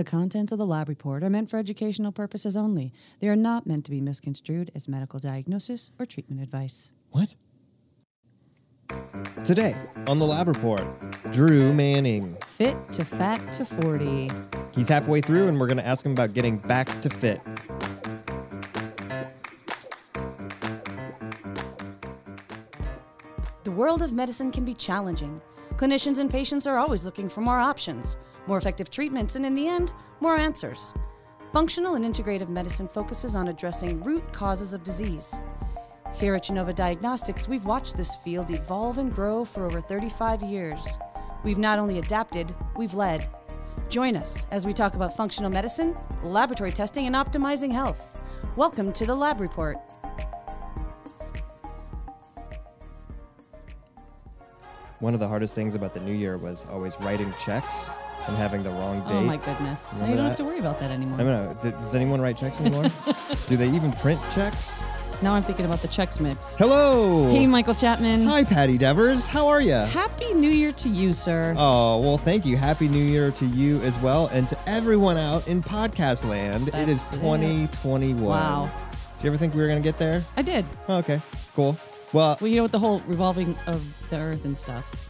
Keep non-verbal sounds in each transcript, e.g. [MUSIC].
The contents of the lab report are meant for educational purposes only. They are not meant to be misconstrued as medical diagnosis or treatment advice. What? Today on the lab report, Drew Manning. Fit to fat to 40. He's halfway through, and we're going to ask him about getting back to fit. The world of medicine can be challenging. Clinicians and patients are always looking for more options, more effective treatments, and in the end, more answers. Functional and integrative medicine focuses on addressing root causes of disease. Here at Genova Diagnostics, we've watched this field evolve and grow for over 35 years. We've not only adapted, we've led. Join us as we talk about functional medicine, laboratory testing, and optimizing health. Welcome to the Lab Report. One of the hardest things about the new year was always writing checks having the wrong date. Oh my goodness. Remember you don't that? have to worry about that anymore. I don't uh, know. Does anyone write checks anymore? [LAUGHS] Do they even print checks? Now I'm thinking about the checks Mix. Hello. Hey, Michael Chapman. Hi, Patti Devers. How are you? Happy New Year to you, sir. Oh, well, thank you. Happy New Year to you as well and to everyone out in podcast land. it is That's it. 2021. Wow. Did you ever think we were going to get there? I did. Oh, okay, cool. Well, Well, you know, with the whole revolving of the earth and stuff.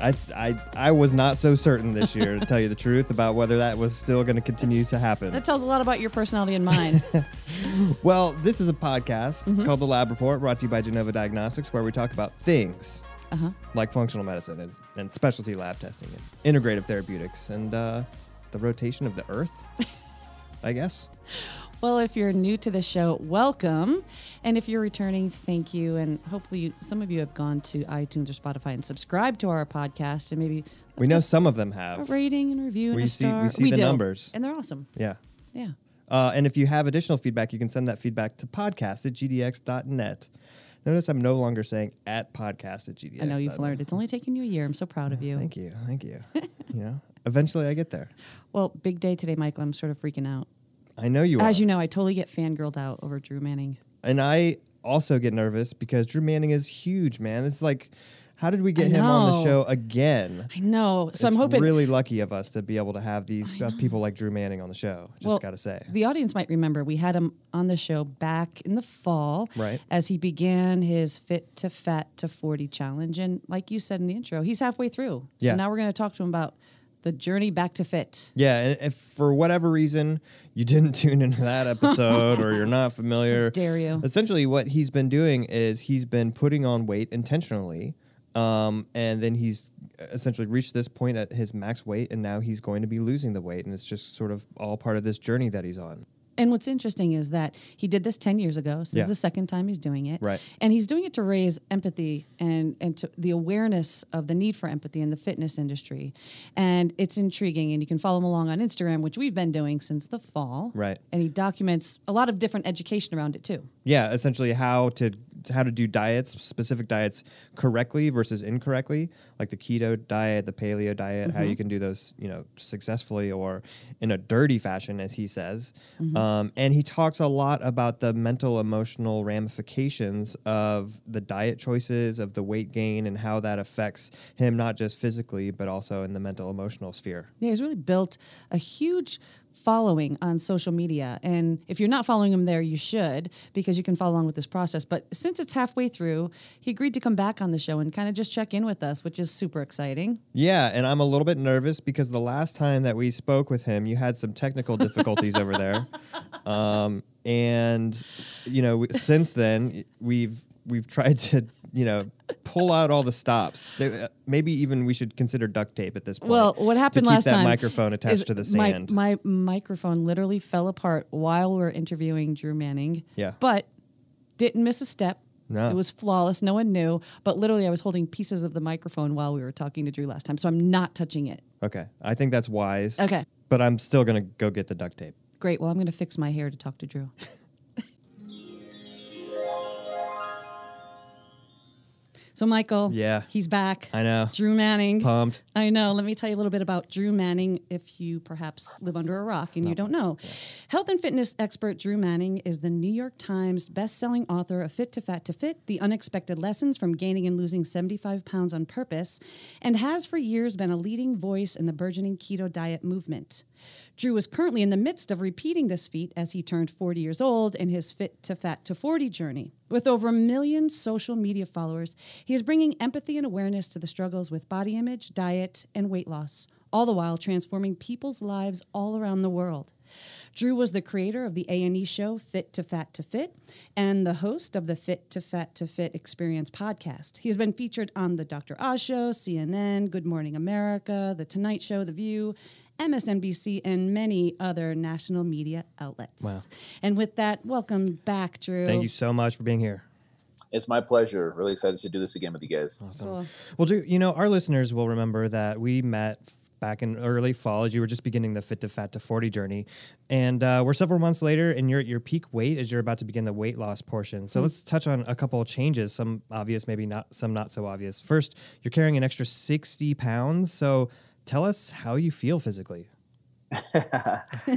I, I, I was not so certain this year, to tell you the [LAUGHS] truth, about whether that was still going to continue to happen. That tells a lot about your personality and mine. [LAUGHS] Well, this is a podcast Mm-hmm. called The Lab Report, brought to you by Genova Diagnostics, where we talk about things uh-huh. like functional medicine and, and specialty lab testing and integrative therapeutics and uh, the rotation of the earth, [LAUGHS] I guess. Well, if you're new to the show, welcome. And if you're returning, thank you. And hopefully, you, some of you have gone to iTunes or Spotify and subscribed to our podcast and maybe We know some of them a have. rating and review We and a see- star. we see the do. numbers. And they're awesome. Yeah. Yeah. Uh, and if you have additional feedback, you can send that feedback to podcast at gdx.net. Notice I'm no longer saying at podcast at gdx. I know you've learned. It's only taken you a year. I'm so proud of you. Thank you. Thank you. [LAUGHS] you know, eventually I get there. Well, big day today, Michael. I'm sort of freaking out. I know you As are. you know, I totally get fangirled out over Drew Manning. and I also get nervous because Drew Manning is huge, man. This is like, how did we get I him on the know. show again? I know. So it's I'm hoping really lucky of us to be able to have these uh, people like Drew Manning on the show. Just Well, gotta say. The audience might remember we had him on the show back in the fall Right. as he began his Fit to Fat to 40 challenge. And like you said in the intro, he's halfway through. So Yeah. now we're going to talk to him about the journey back to fit. Yeah, and if for whatever reason you didn't [LAUGHS] tune into that episode or you're not familiar, [LAUGHS] dare you. Essentially, what he's been doing is he's been putting on weight intentionally, um, and then he's essentially reached this point at his max weight, and now he's going to be losing the weight, and it's just sort of all part of this journey that he's on. And what's interesting is that he did this 10 years ago. So this Yeah. is the second time he's doing it. Right. And he's doing it to raise empathy and, and to the awareness of the need for empathy in the fitness industry. And it's intriguing. And you can follow him along on Instagram, which we've been doing since the fall. Right. And he documents a lot of different education around it too. Yeah, essentially how to how to do diets, specific diets correctly versus incorrectly, like the keto diet, the paleo diet, how you can do those, you know, successfully or in a dirty fashion, as he says. Um, and he talks a lot about the mental, emotional ramifications of the diet choices, of the weight gain, and how that affects him not just physically but also in the mental, emotional sphere. Yeah, he's really built a huge following on social media. And if you're not following him there, you should because you can follow along with this process. But since it's halfway through, he agreed to come back on the show and kind of just check in with us, which is super exciting. Yeah, and I'm a little bit nervous because the last time that we spoke with him, you had some technical difficulties over there, [LAUGHS] um, and you know, since then we've we've tried to you know pull out all the stops. There- uh, Maybe even we should consider duct tape at this point. Well, what happened to keep last that time? microphone attached to the my- stand? My, microphone literally fell apart while we were interviewing Drew Manning. Yeah. But didn't miss a step. No. It was flawless. No one knew. But literally, I was holding pieces of the microphone while we were talking to Drew last time. So I'm not touching it. okay, I think that's wise. Okay. but I'm still gonna go get the duct tape. Great. Well, I'm going to fix my hair to talk to Drew. [LAUGHS] So, Michael, Yeah. he's back. I know. Drew Manning. Pumped. I know. Let me tell you a little bit about Drew Manning if you perhaps live under a rock and you don't know. Health and fitness expert Drew Manning is the New York Times best-selling author of Fit to Fat to Fit: The Unexpected Lessons from Gaining and Losing 75 Pounds on Purpose, and has for years been a leading voice in the burgeoning keto diet movement. Drew is currently in the midst of repeating this feat as he turned 40 years old in his Fit to Fat to 40 journey. With over a million social media followers, he is bringing empathy and awareness to the struggles with body image, diet, and weight loss, all the while transforming people's lives all around the world. Drew was the creator of the A&E show Fit to Fat to Fit and the host of the Fit to Fat to Fit Experience podcast. He has been featured on the Dr. Oz show, CNN, Good Morning America, The Tonight Show, The View, MSNBC, and many other national media outlets. Wow. And with that, welcome back, Drew. Thank you so much for being here. It's my pleasure. Really excited to do this again with you guys. Awesome. Cool. Well, Drew, you know, our listeners will remember that we met back in early fall as you were just beginning the Fit to Fat to 40 journey. And uh, we're several months later, and you're at your peak weight as you're about to begin the weight loss portion. So let's touch on a couple of changes, some obvious, maybe not, some not so obvious. First, you're carrying an extra 60 pounds. So tell us how you feel physically. [LAUGHS]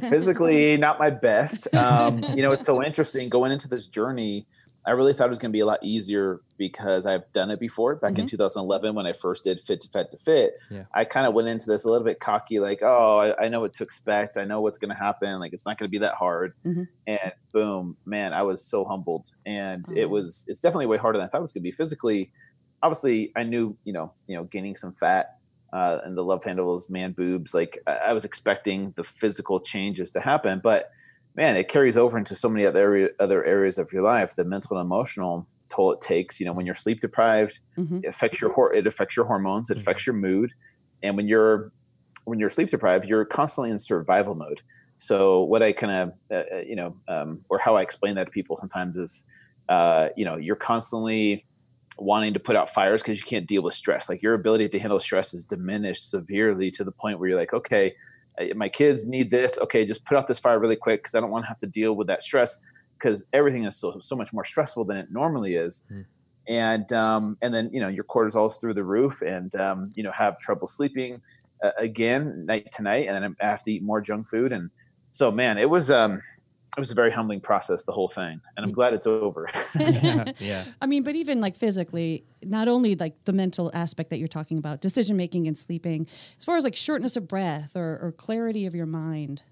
Physically, not my best. Um, you know, it's so interesting going into this journey. I really thought it was going to be a lot easier because I've done it before back in 2011 when I first did Fit to Fat to Fit. Yeah. I kind of went into this a little bit cocky, like, oh, I, I know what to expect. I know what's going to happen. Like, it's not going to be that hard. Mhm. And boom, man, I was so humbled. And it Oh. was, it's definitely way harder than I thought it was going to be physically. Obviously, I knew, you know, you know, gaining some fat uh, and the love handles, man boobs. Like I, was expecting the physical changes to happen, but man, it carries over into so many other other areas of your life. The mental and emotional toll it takes. You know, when you're sleep deprived, Mhm. it affects your it affects your hormones, it Mhm. affects your mood, and when you're when you're sleep deprived, you're constantly in survival mode. So what I kind of uh, uh, you know, um, or how I explain that to people sometimes is, uh, you know, you're constantly wanting to put out fires because you can't deal with stress. Like your ability to handle stress is diminished severely to the point where you're like, okay, my kids need this. Okay, just put out this fire really quick because I don't want to have to deal with that stress because everything is so so much more stressful than it normally is. Mm. And um, and then you know your cortisol is through the roof, and um, you know have trouble sleeping uh, again night to night, and then I have to eat more junk food. And so, man, it was um, it was a very humbling process, the whole thing, and I'm glad it's over. [LAUGHS] [LAUGHS] yeah. yeah. I mean, but even like physically, not only like the mental aspect that you're talking about, decision making and sleeping, as far as like shortness of breath or, or clarity of your mind,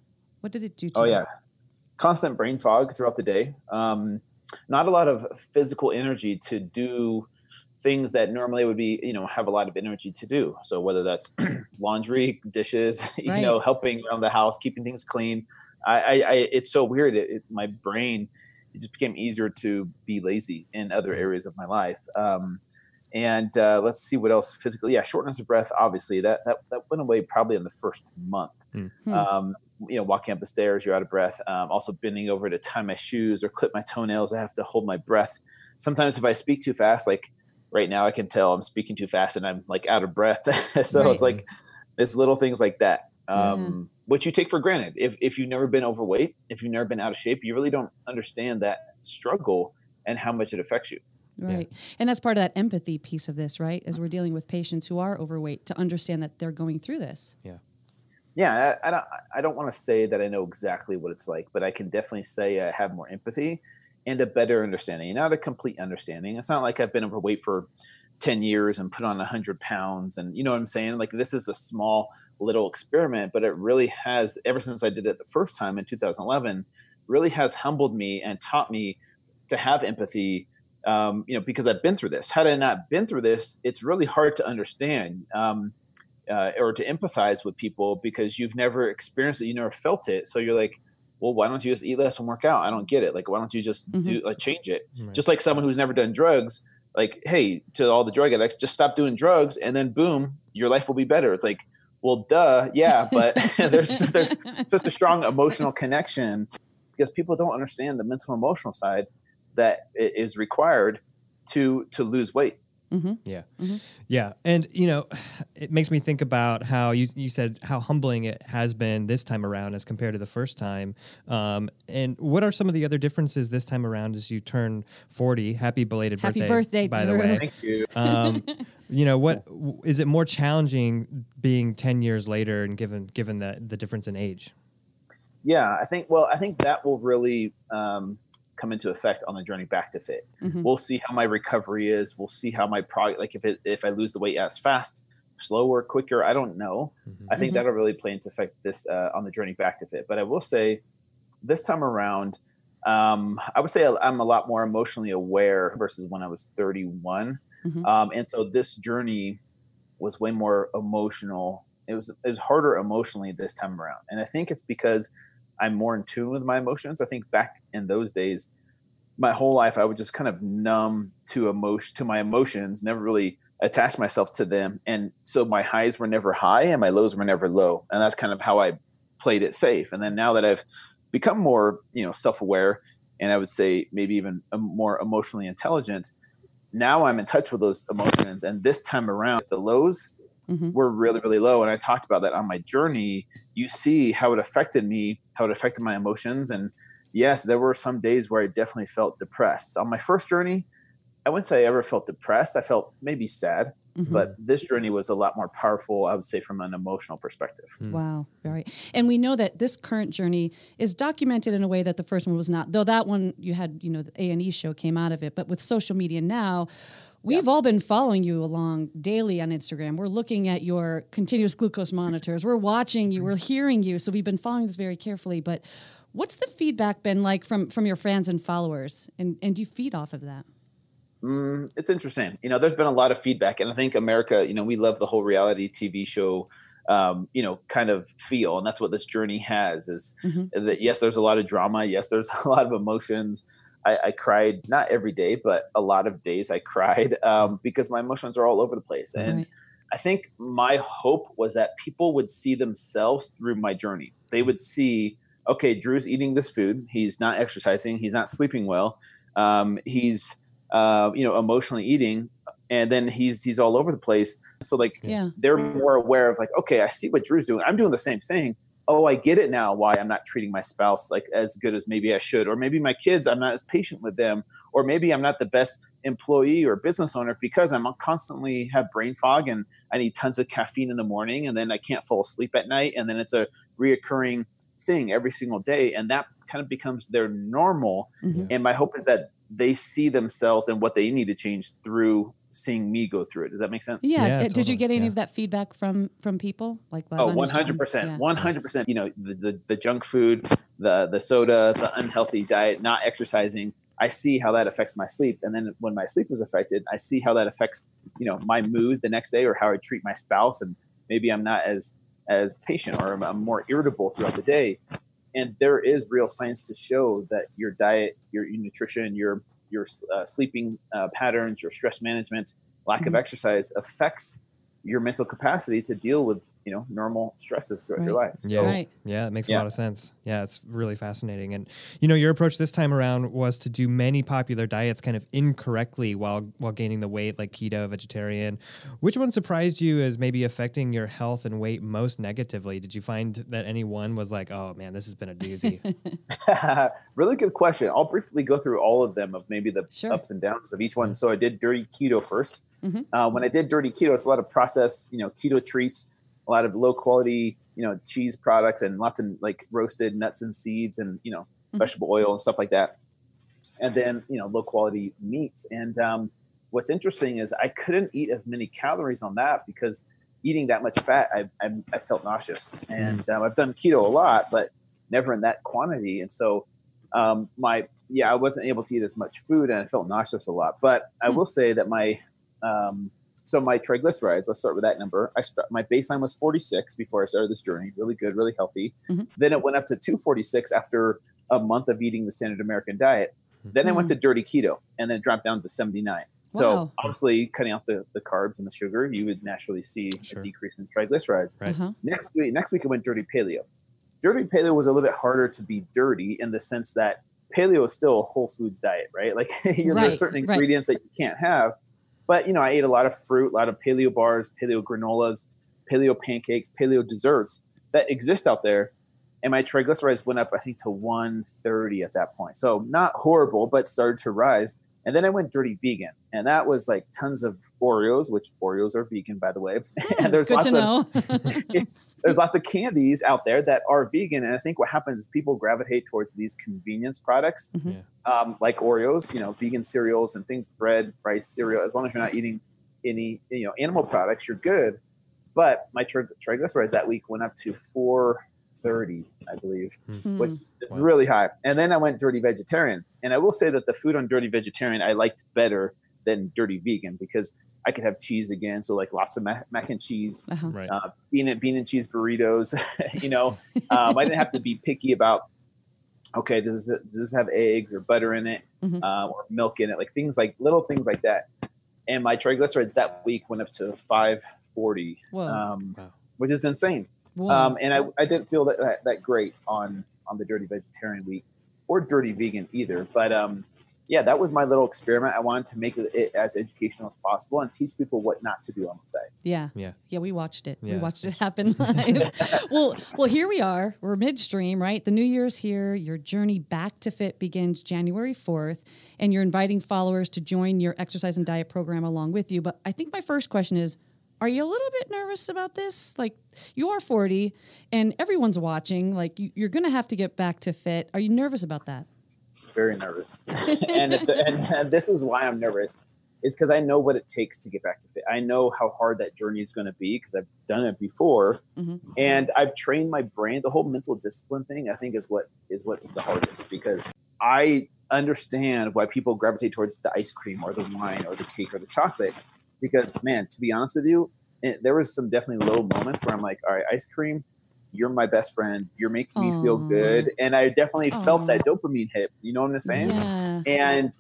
what did it do to Oh you? yeah, constant brain fog throughout the day. Um, not a lot of physical energy to do things that normally would be, you know, have a lot of energy to do. So whether that's [CLEARS THROAT] laundry, dishes, [LAUGHS] you Right. know, helping around the house, keeping things clean. I, I, I it's so weird. It, it, my brain, it just became easier to be lazy in other areas of my life. Um, and uh, let's see what else physically. Yeah, shortness of breath. Obviously, that that that went away probably in the first month. Hmm. Um, you know, walking up the stairs, you're out of breath. Um, also, bending over to tie my shoes or clip my toenails, I have to hold my breath. Sometimes, if I speak too fast, like right now, I can tell I'm speaking too fast and I'm like out of breath. [LAUGHS] so Right. it's like it's little things like that, um, which you take for granted. If if you've never been overweight, if you've never been out of shape, you really don't understand that struggle and how much it affects you. Right. And that's part of that empathy piece of this, right? As we're dealing with patients who are overweight to understand that they're going through this. yeah I, I don't i don't want to say that i know exactly what it's like but i can definitely say i have more empathy and a better understanding not a complete understanding it's not like i've been overweight for 10 years and put on 100 pounds and you know what i'm saying like this is a small little experiment but it really has ever since i did it the first time in 2011 really has humbled me and taught me to have empathy um, you know because i've been through this had i not been through this it's really hard to understand um, uh, or to empathize with people because you've never experienced it, you never felt it. So you're like, well, why don't you just eat less and work out? I don't get it. Like, why don't you just do like change it? Right. Just like someone who's never done drugs, like, hey, to all the drug addicts, just stop doing drugs, and then boom, your life will be better. It's like, well, duh, yeah, but [LAUGHS] [LAUGHS] there's there's such a strong emotional connection because people don't understand the mental emotional side that is required to to lose weight Yeah. Yeah. And, you know, [SIGHS] it makes me think about how you, you said how humbling it has been this time around as compared to the first time. Um, and what are some of the other differences this time around as you turn 40? Happy belated Happy birthday. birthday, by the way. Thank you. [LAUGHS] Um, you know, what [LAUGHS] w- is it more challenging being 10 years later and given, given the, the difference in age? Yeah, I think. Well, I think that will really um, come into effect on the journey back to fit. Mhm. We'll see how my recovery is. We'll see how my product, like if it if I lose the weight as fast, slower, quicker. I don't know. I think Mhm. that'll really play into effect this uh, on the journey back to fit. But I will say, this time around, um, I would say I'm a lot more emotionally aware versus when I was 31. Mhm. Um, and so this journey was way more emotional. It was it was harder emotionally this time around, and I think it's because I'm more in tune with my emotions. I think back in those days, my whole life I would just kind of numb to emotion to my emotions, never really attach myself to them, and so my highs were never high and my lows were never low, and that's kind of how I played it safe. And then now that I've become more, you know, self-aware, and I would say maybe even more emotionally intelligent, now I'm in touch with those emotions. And this time around, the lows Mhm. were really, really low. And I talked about that on my journey. You see how it affected me, how it affected my emotions. And yes, there were some days where I definitely felt depressed. On my first journey, I wouldn't say I ever felt depressed. I felt maybe sad, Mhm. but this journey was a lot more powerful, I would say, from an emotional perspective. Wow, very. And we know that this current journey is documented in a way that the first one was not. Though that one you had, you know, the A and E show came out of it, but with social media now, we've all been following you along daily on Instagram. We're looking at your continuous glucose monitors. We're watching you. We're hearing you. So we've been following this very carefully. But what's the feedback been like from from your fans and followers? And and do you feed off of that? Mm, it's interesting. You know, there's been a lot of feedback, and I think America, you know, we love the whole reality TV show, um, you know, kind of feel, and that's what this journey has. Is Mhm. that yes, there's a lot of drama, yes, there's [LAUGHS] a lot of emotions. I, I cried not every day, but a lot of days I cried [LAUGHS] um, because my emotions are all over the place, and Right. I think my hope was that people would see themselves through my journey. They would see, okay, Drew's eating this food. He's not exercising. He's not sleeping well. Um, he's, uh, you know, emotionally eating, and then he's he's all over the place. So like, Yeah. they're more aware of like, okay, I see what Drew's doing. I'm doing the same thing. Oh, I get it now. Why I'm not treating my spouse like as good as maybe I should, or maybe my kids, I'm not as patient with them, or maybe I'm not the best employee or business owner because I'm constantly have brain fog and I need tons of caffeine in the morning, and then I can't fall asleep at night, and then it's a reoccurring thing every single day, and that kind of becomes their normal. Mhm. And my hope is that they see themselves and what they need to change through seeing me go through it. Does that make sense? Yeah. Yeah, uh, Did you get any Yeah. of that feedback from from people? Like Oh, one hundred percent, one hundred percent. You know, the, the the junk food, the the soda, the unhealthy diet, not exercising. I see how that affects my sleep, and then when my sleep is affected, I see how that affects you know my mood the next day, or how I treat my spouse, and maybe I'm not as as patient, or I'm, I'm more irritable throughout the day. And there is real science to show that your diet, your, your nutrition, your your uh, sleeping uh, patterns, your stress management, lack of Mhm. exercise affects your mental capacity to deal with you know normal stresses throughout your life. So, Yeah. Right. Yeah, it makes a lot of sense. Yeah, it's really fascinating. And you know, your approach this time around was to do many popular diets kind of incorrectly while while gaining the weight, like keto, vegetarian. Which one surprised you as maybe affecting your health and weight most negatively? Did you find that any one was like, oh man, this has been a doozy? [LAUGHS] [LAUGHS] really good question. I'll briefly go through all of them of maybe the Sure. ups and downs of each one. So I did dirty keto 1st Mhm. Uh, when I did dirty keto, it's a lot of processed, you know, keto treats, a lot of low quality, you know, cheese products, and lots of like roasted nuts and seeds, and you know, Mhm. vegetable oil and stuff like that. And then you know, low quality meats. And um, what's interesting is I couldn't eat as many calories on that because eating that much fat, I, I, I felt nauseous. And um, I've done keto a lot, but never in that quantity. And so um, my yeah, I wasn't able to eat as much food, and I felt nauseous a lot. But I Hmm. will say that my um, so my triglycerides. Let's start with that number. I start my baseline was 46 before I started this journey. Really good, really healthy. Mhm. Then it went up to 246 after a month of eating the standard American diet. Then I went to dirty keto, and then it dropped down to 79. So Wow. obviously, cutting out the, the carbs and the sugar, you would naturally see Sure. a decrease in triglycerides. Right. Uh-huh. Next week, next week I went dirty paleo. Dirty paleo was a little bit harder to be dirty in the sense that paleo is still a whole foods diet, right? Like [LAUGHS] you're, Right, there's certain right. ingredients that you can't have, But you know, I ate a lot of fruit, a lot of paleo bars, paleo granolas, paleo pancakes, paleo desserts that exist out there. And my triglycerides went up, I think, to 130 at that point. So not horrible, but started to rise. And then I went dirty vegan, and that was like tons of Oreos, which Oreos are vegan, by the way. [LAUGHS] and hmm, there's Good lots to of know. [LAUGHS] [LAUGHS] there's lots of candies out there that are vegan, and I think what happens is people gravitate towards these convenience products, Mhm. Yeah. um, like Oreos, you know, vegan cereals and things, bread, rice, cereal. As long as you're not eating any, you know, animal products, you're good. But my tri- triglycerides that week went up to 430, I believe, Hmm. which is Wow. really high. And then I went dirty vegetarian, and I will say that the food on dirty vegetarian I liked better than dirty vegan because I could have cheese again, so like lots of mac, mac and cheese Uh-huh. Right. uh, bean and bean and cheese burritos. [LAUGHS] you know, [LAUGHS] um, I didn't have to be picky about. Okay, does this, does this have eggs or butter in it, Mhm. uh, or milk in it? Like things like little things like that. And my triglycerides that week went up to 540, um, Wow. which is insane. Um, and I, I didn't feel that, that that great on on the dirty vegetarian week or dirty vegan either. But um, yeah, that was my little experiment. I wanted to make it, it as educational as possible and teach people what not to do on those diets. Yeah. Yeah. Yeah, we watched it. We watched it happen [LAUGHS] live. well, well, here we are. We're midstream, right? The new year's here. Your journey back to fit begins January 4th, and you're inviting followers to join your exercise and diet program along with you. But I think my first question is are you a little bit nervous about this? Like, you are 40 and everyone's watching. Like, you're going to have to get back to fit. Are you nervous about that? Very nervous, [LAUGHS] and, the, and and this is why I'm nervous. Is because I know what it takes to get back to fit. I know how hard that journey is going to be because I've done it before, Mhm. and I've trained my brain. The whole mental discipline thing, I think, is what is what's the hardest because I understand why people gravitate towards the ice cream or the wine or the cake or the chocolate. Because man, to be honest with you, it, there was some definitely low moments where I'm like, all right, ice cream, you're my best friend. You're making me feel good, and I definitely felt that dopamine hit. You know what I'm saying? Yeah. and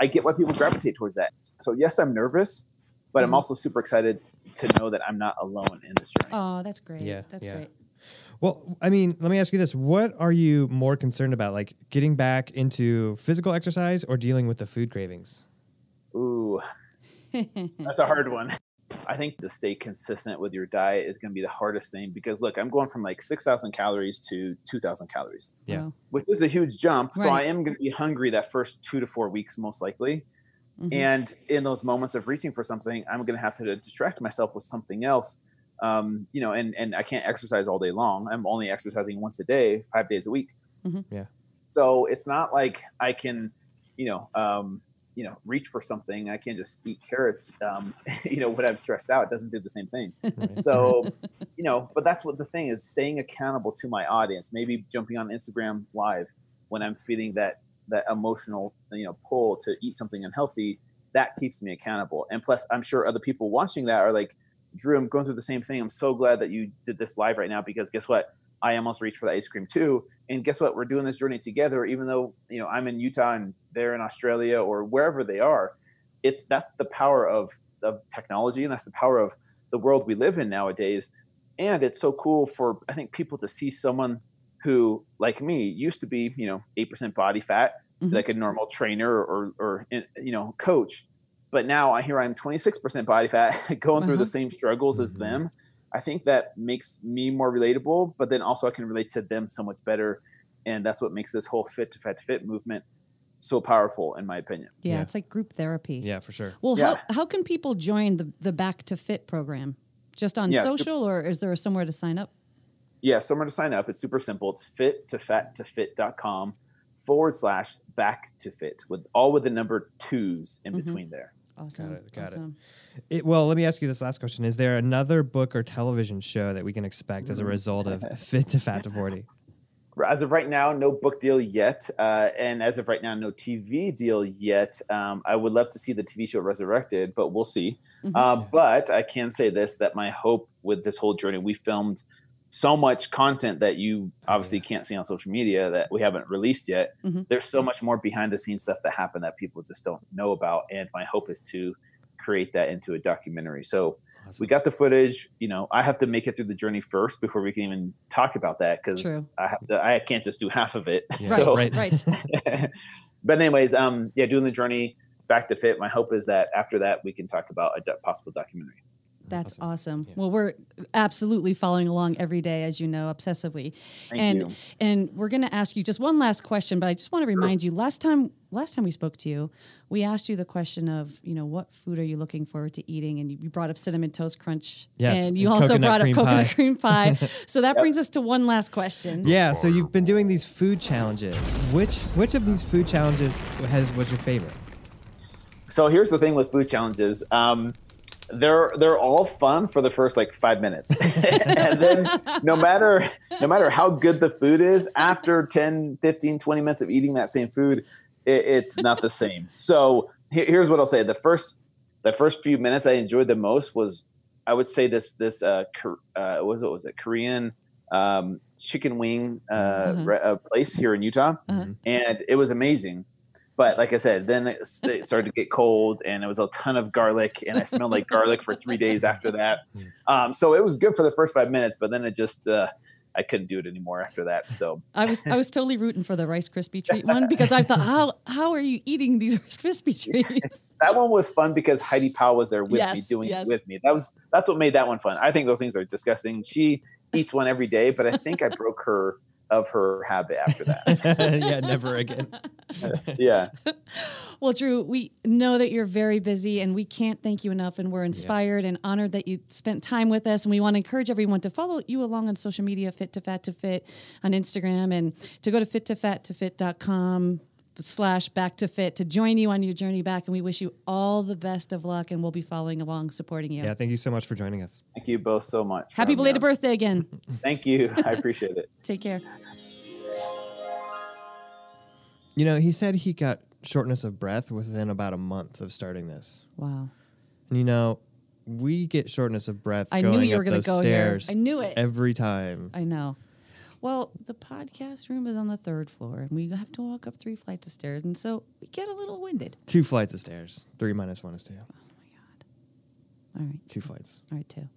I get why people gravitate towards that. So yes, I'm nervous, but I'm Mhm. also super excited to know that I'm not alone in this journey. Oh, that's great. Yeah, That's yeah. great. Well, I mean, let me ask you this: What are you more concerned about, like getting back into physical exercise or dealing with the food cravings? Ooh, [LAUGHS] that's a hard one. I think to stay consistent with your diet is going to be the hardest thing because look, I'm going from like 6,000 calories to 2,000 calories, Yeah. Which is a huge jump. So I am going to be hungry that first two to four weeks, most likely. Mhm. And in those moments of reaching for something, I'm going to have to distract myself with something else. Um, you know, and and I can't exercise all day long. I'm only exercising once a day, five days a week. Mhm. Yeah. So it's not like I can, you know, um, you know, reach for something. I can't just eat carrots. Um, [LAUGHS] you know, when I'm stressed out, it doesn't do the same thing. Right. So, you know, but that's what the thing is: staying accountable to my audience. Maybe jumping on Instagram live when I'm feeling that that emotional, you know, pull to eat something unhealthy. That keeps me accountable. And plus, I'm sure other people watching that are like, Drew, I'm going through the same thing. I'm so glad that you did this live right now because guess what? I almost reached for the ice cream too. And guess what? We're doing this journey together, even though you know I'm in Utah and they're in Australia or wherever they are. It's that's the power of of technology and that's the power of the world we live in nowadays. And it's so cool for I think people to see someone who, like me, used to be you know eight percent body fat, Mhm. like a normal trainer or or you know coach, but now I hear I'm 26% body fat, [LAUGHS] going through Uh-huh. the same struggles as Mhm. them. I think that makes me more relatable, but then also I can relate to them so much better. And that's what makes this whole fit to fat to fit movement so powerful, in my opinion. Yeah, Yeah. it's like group therapy. Yeah, for sure. Well, Yeah. how, how can people join the, the Back to Fit program? Just on Yeah, it's social, or is there somewhere to sign up? Yeah, somewhere to sign up. It's super simple. It's fit to fat to fit.com forward slash back to fit with all with the number twos in Mhm. between there. Awesome. it, got awesome. It, well, let me ask you this last question: Is there another book or television show that we can expect as a result of [LAUGHS] Fit to Fat to Forty? As of right now, no book deal yet, uh, and as of right now, no TV deal yet. Um, I would love to see the TV show Resurrected, but we'll see. Mhm. Uh, but I can say this: that my hope with this whole journey, we filmed so much content that you obviously yeah. can't see on social media that we haven't released yet. Mhm. There's so much more behind the scenes stuff that happened that people just don't know about, and my hope is to create that into a documentary. So we got the footage. You know, I have to make it through the journey first before we can even talk about that because I have to. I can't just do half of it. Yeah. Right, [LAUGHS] So, right. [LAUGHS] but anyways, um, yeah, doing the journey. back to fit. My hope is that after that we can talk about a possible documentary. That's Awesome. awesome. Yeah. Well, we're absolutely following along every day, as you know, obsessively. Thank and you. and we're going to ask you just one last question, but I just want to remind you last time last time we spoke to you, we asked you the question of you know what food are you looking forward to eating, and you you brought up cinnamon toast crunch, Yes, and you and also brought up cream coconut pie. cream pie. [LAUGHS] so that brings us to one last question. Yeah, so you've been doing these food challenges. Which which of these food challenges has was your favorite? So here's the thing with food challenges. Um, they're they're all fun for the first like five minutes, [LAUGHS] and then no matter no matter how good the food is, after 10, 15, 20 minutes of eating that same food, it, it's not the same. [LAUGHS] So here, here's what I'll say: the first the first few minutes I enjoyed the most was I would say this this uh, uh was it was it Korean um, chicken wing uh, Uh-huh. re- uh, place here in Utah, Uh-huh. and it was amazing. But like I said, then it, it started to get cold, and it was a ton of garlic, and I smelled like garlic for three days after that. Um, so it was good for the first five minutes, but then it just uh, I couldn't do it anymore after that. So I was I was totally rooting for the Rice Krispie treat one [LAUGHS] because I thought how how are you eating these Rice Krispie treats? that one was fun because Heidi Powell was there with me, doing yes. it with me. That was that's what made that one fun. I think those things are disgusting. She eats one every day, but I think I broke her of her habit after that. [LAUGHS] yeah, never again. [LAUGHS] Yeah. Well, Drew, we know that you're very busy and we can't thank you enough. And we're inspired and honored that you spent time with us. And we want to encourage everyone to follow you along on social media, Fit to Fat to Fit on Instagram, and to go to fit to fat to fit.com slash back to fit to join you on your journey back. And we wish you all the best of luck and we'll be following along, supporting you. Yeah, thank you so much for joining us. Thank you both so much. Happy having belated on. birthday again. [LAUGHS] Thank you. I appreciate it. [LAUGHS] Take care. You know, he said he got shortness of breath within about a month of starting this. Wow. And you know, we get shortness of breath I going knew you were going to go here. I knew it. every time. I know. Well, the podcast room is on the third floor, and we have to walk up three flights of stairs, and so we get a little winded. Two flights of stairs. Three minus one is two. Oh my god! All right, Two flights. all right, two.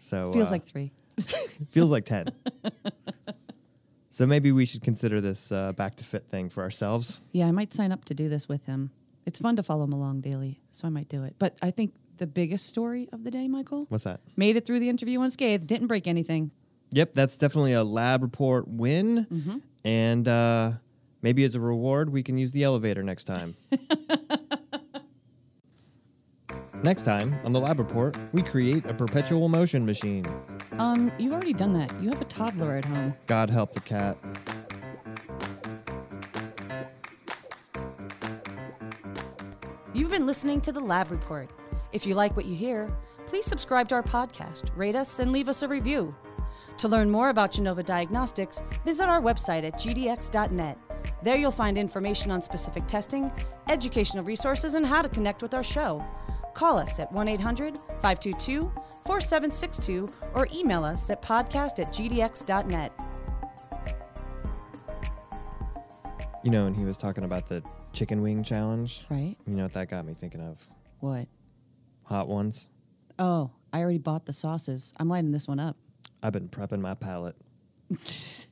So Feels uh, like three. [LAUGHS] feels like ten. [LAUGHS] so maybe we should consider this uh, back to fit thing for ourselves. Yeah, I might sign up to do this with him. It's fun to follow him along daily, so I might do it. But I think the biggest story of the day, Michael, What's that? made it through the interview unscathed, didn't break anything. Yep, that's definitely a lab report win. Mm-hmm. And uh, maybe as a reward, we can use the elevator next time. [LAUGHS] next time on the lab report, we create a perpetual motion machine. Um, you've already done that. You have a toddler at home. God help the cat. You've been listening to the Lab Report. If you like what you hear, please subscribe to our podcast, rate us, and leave us a review. To learn more about Genova Diagnostics, visit our website at gdx.net. There you'll find information on specific testing, educational resources, and how to connect with our show. Call us at 1 800 522 4762 or email us at podcast at gdx.net. You know, and he was talking about the chicken wing challenge. Right? You know what that got me thinking of? What? Hot ones. Oh, I already bought the sauces. I'm lighting this one up. I've been prepping my palate. [LAUGHS]